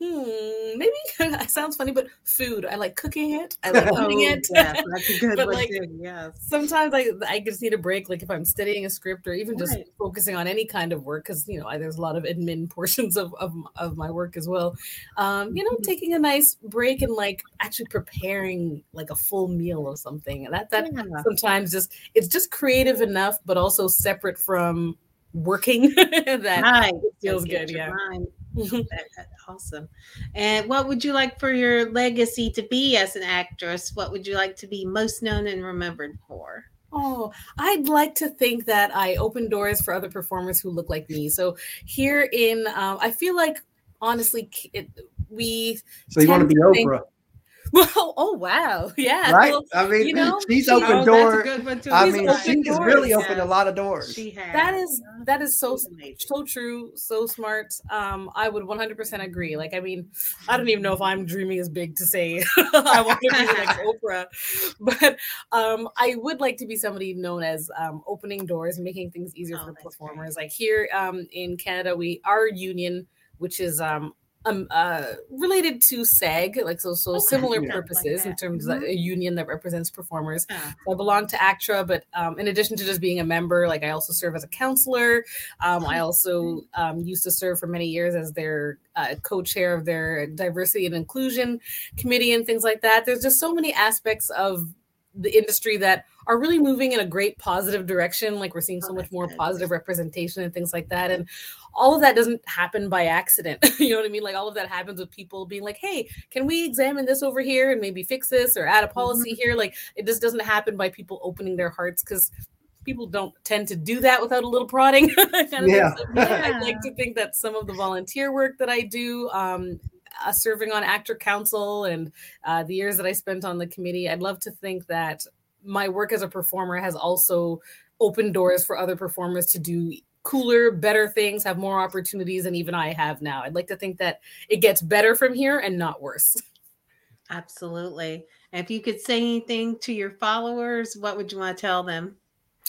hmm, maybe it sounds funny, but food. I like cooking it. I like eating
Oh,
it.
yes, that's a good
But,
one
like.
Yes.
Sometimes I I just need a break, like if I'm studying a script or even just
Right.
focusing on any kind of work, because you know I, there's a lot of admin portions of, of of my work as well. Um, you know,
Mhm.
taking a nice break and like actually preparing like a full meal or something. And That that
Yeah.
sometimes just it's just creative enough, but also separate from working that
Right.
feels good, yeah.
mind. That- that's awesome. And what would you like for your legacy to be as an actress? What would you like to be most known and remembered for?
Oh, I'd like to think that I open doors for other performers who look like me. So here in, um, I feel like honestly, it, we.
So you want to be
to think-
Oprah,
Well, oh wow, yeah.
right?
well,
I mean,
you know,
she's
she-
open
oh,
door.
that's a good one too.
I
She's
mean, she's
doors,
really
yes.
opened a lot of doors.
She has.
that is that is so so true, so smart. Um, I would 100% agree. Like, I mean, I don't even know if I'm dreaming as big to say I want to be like Oprah, but um, I would like to be somebody known as um, opening doors and making things easier
Oh,
for
that's
performers. Like here um, in Canada, we our union, which is um, um uh related to SAG, like so so
Okay,
similar
yeah.
purposes in
Like that.
terms
Mhm.
of a union that represents performers.
Yeah.
So I belong to ACTRA, but um, in addition to just being a member, like I also serve as a counselor. Um, I also um, used to serve for many years as their uh, co-chair of their diversity and inclusion committee and things like that. There's just so many aspects of the industry that are really moving in a great positive direction. Like we're seeing so
Oh,
much more positive representation and things like that. And all of that doesn't happen by accident. you know what I mean? Like all of that happens with people being like, hey, can we examine this over here and maybe fix this or add a policy here? Like it just doesn't happen by people opening their hearts because people don't tend to do that without a little prodding. kind of thing.
Yeah.
So I'd like to think that some of the volunteer work that I do, um, uh, serving on ACTRA council and uh, the years that I spent on the committee, I'd love to think that my work as a performer has also opened doors for other performers to do cooler, better things, have more opportunities than even I have now. I'd like to think that it gets better from here and not worse.
Absolutely. If you could say anything to your followers, what would you want to tell them?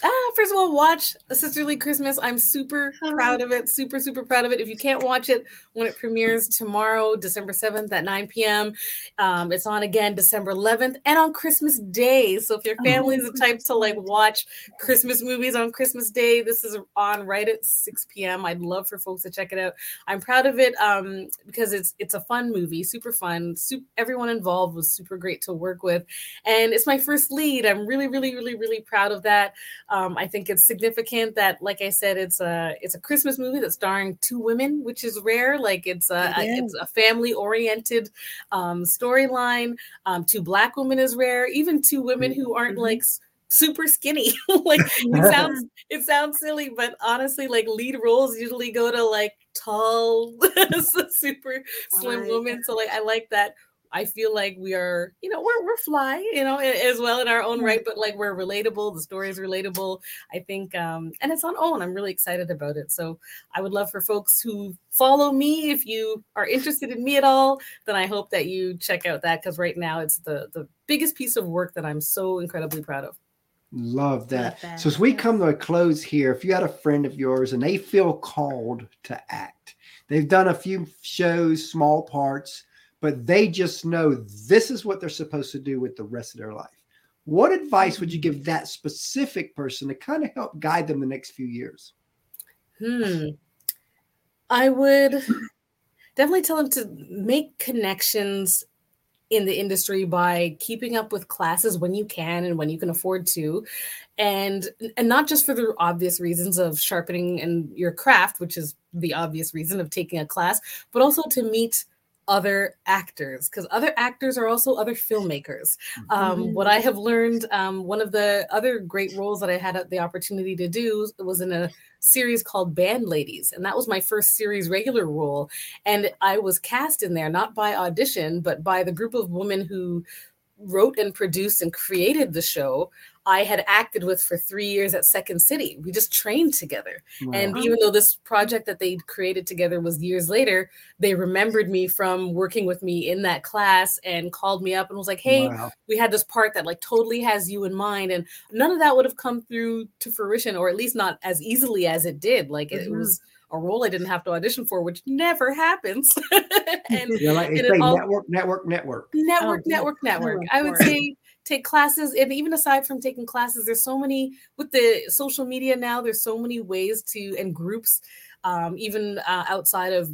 Ah, first of all, watch A Sisterly Christmas. I'm super proud of it. Super, super proud of it. If you can't watch it when it premieres tomorrow, December 7th at 9 p.m., um, it's on again December 11th and on Christmas Day. So if your family is the type to like watch Christmas movies on Christmas Day, this is on right at 6 p.m. I'd love for folks to check it out. I'm proud of it um, because it's it's a fun movie, super fun. Super, everyone involved was super great to work with, and it's my first lead. I'm really, really, really, really proud of that. Um, I think it's significant that, like I said, it's a it's a Christmas movie that's starring two women, which is rare. Like it's a, a it's a family oriented um, storyline. Um, two black women is rare. Even two women who aren't
Mm-hmm.
like super skinny. like it sounds it sounds silly, but honestly, like lead roles usually go to like tall, super slim
Right.
women. So like I like that. I feel like we are, you know, we're we're fly, you know, as well in our OWN right, but like we're relatable. The story is relatable. I think, um, and it's on own. I'm really excited about it. So I would love for folks who follow me, if you are interested in me at all, then I hope that you check out that because right now it's the the biggest piece of work that I'm so incredibly proud of.
Love that.
that,
So as we come to a close here, if you had a friend of yours and they feel called to act, they've done a few shows, small parts, but they just know this is what they're supposed to do with the rest of their life. What advice would you give that specific person to kind of help guide them the next few years?
Hmm. I would definitely tell them to make connections in the industry by keeping up with classes when you can and when you can afford to and and not just for the obvious reasons of sharpening and your craft which is the obvious reason of taking a class but also to meet other actors because other actors are also other filmmakers. Um, what i have learned um, one of the other great roles that i had the opportunity to do was in a series called band ladies and that was my first series regular role. And i was cast in there not by audition but by the group of women who wrote and produced and created the show I had acted with for three years at Second City. We just trained together. And even though this project that they created together was years later, they remembered me from working with me in that class and called me up and was like, hey,
Wow.
we had this part that like totally has you in mind. And none of that would have come through to fruition, or at least not as easily as it did. Like it
Mhm.
was a role I didn't have to audition for, which never happens. and
Yeah, like
and
say,
it all-
network, network, network.
network
yeah.
network network
Oh,
i would say take classes and even aside from taking classes there's so many with the social media now there's so many ways to and groups um, even uh, outside of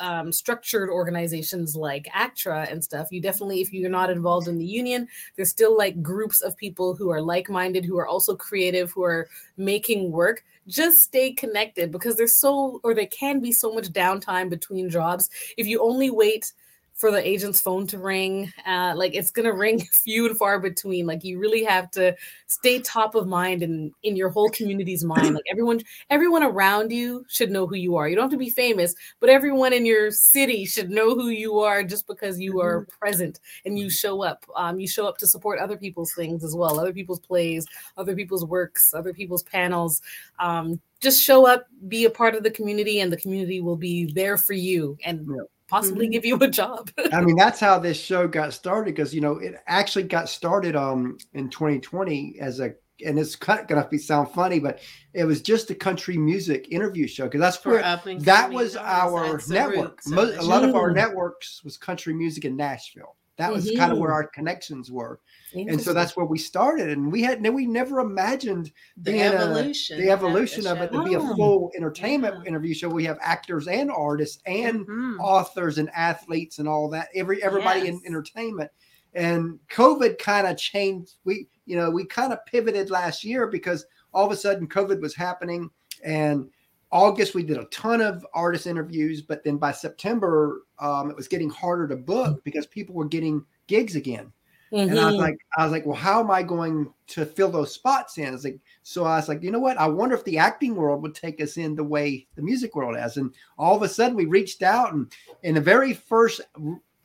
um, structured organizations like actra and stuff you definitely if you're not involved in the union there's still like groups of people who are like-minded who are also creative who are making work. Just stay connected because there's so or there can be so much downtime between jobs. If you only wait for the agent's phone to ring. Uh, like it's gonna ring few and far between. Like you really have to stay top of mind and in your whole community's mind. Like everyone, everyone around you should know who you are. You don't have to be famous, but everyone in your city should know who you are just because you are present and you show up. Um, you show up to support other people's things as well, other people's plays, other people's works, other people's panels. Um, just show up, be a part of the community, and the community will be there for you and
Yeah.
Possibly
Mhm.
give you a job.
I mean, that's how this show got started because you know it actually got started um in 2020 as a and it's kind gonna be sound funny, but it was just a country music interview show because that's
For
where that was our network.
roots of
Mo-
the
a lot of our networks was country music in Nashville. That was kind of where our connections were, and so that's where we started. And we had we never imagined
the
being a-
evolution.
the evolution of it to be a full entertainment
Yeah.
interview show. We have actors and artists and
Mhm.
authors and athletes and all that every everybody in entertainment and covid kind of changed we you know we kind of pivoted last year because all of a sudden covid was happening and august we did a ton of artist interviews but then by september um, it was getting harder to book because people were getting gigs again and I was
Mhm.
like, I was like, well, how am I going to fill those spots in? I was like, so I was like, you know what? I wonder if the acting world would take us in the way the music world has. And all of a sudden, we reached out, and and the very first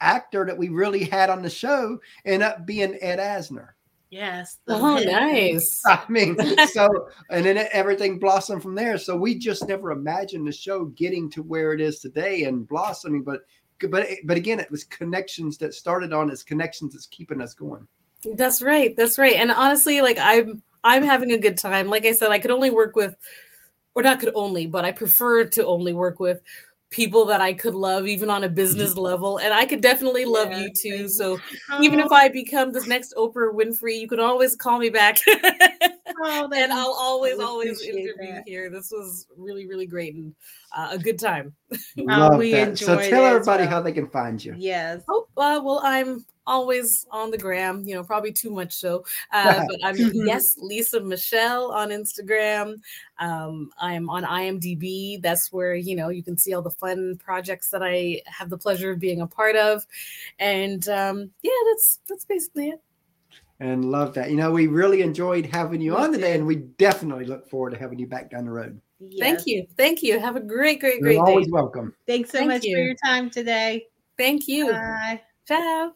actor that we really had on the show ended up being Ed Asner.
Yes.
oh,
head-
nice.
I mean, so and then everything blossomed from there. So we just never imagined the show getting to where it is today and blossoming. But but but again, it was connections that started on. It's connections that's keeping us going.
That's right. That's right. And honestly, like I'm I'm having a good time. Like I said, I could only work with, or not could only, but I prefer to only work with people that I could love, even on a mm-hmm. business level. And I could definitely love
Yeah,
you too. So uh-huh. even if I become this next Oprah Winfrey, you can always call me back.
Oh,
and I'll always, always interview
that.
here. This was really, really great and uh, a good time.
Love
we
that. So tell everybody
well.
how they can find you.
yes.
Oh, uh, well, I'm always on the gram, you know, probably too much so. Uh, but I'm, yes, Lisa Michelle on Instagram. Um, I'm on IMDb. That's where, you know, you can see all the fun projects that I have the pleasure of being a part of. And um, yeah, that's that's basically it.
And love that. You know, we really enjoyed having you
We
on today,
did.
and we definitely look forward to having you back down the road.
yes.
Thank you. Thank you. Have a great, great, great day.
You're
great
always
day.
welcome.
Thanks so
Thank
much
you.
for your time today.
Thank you.
Bye.
Ciao.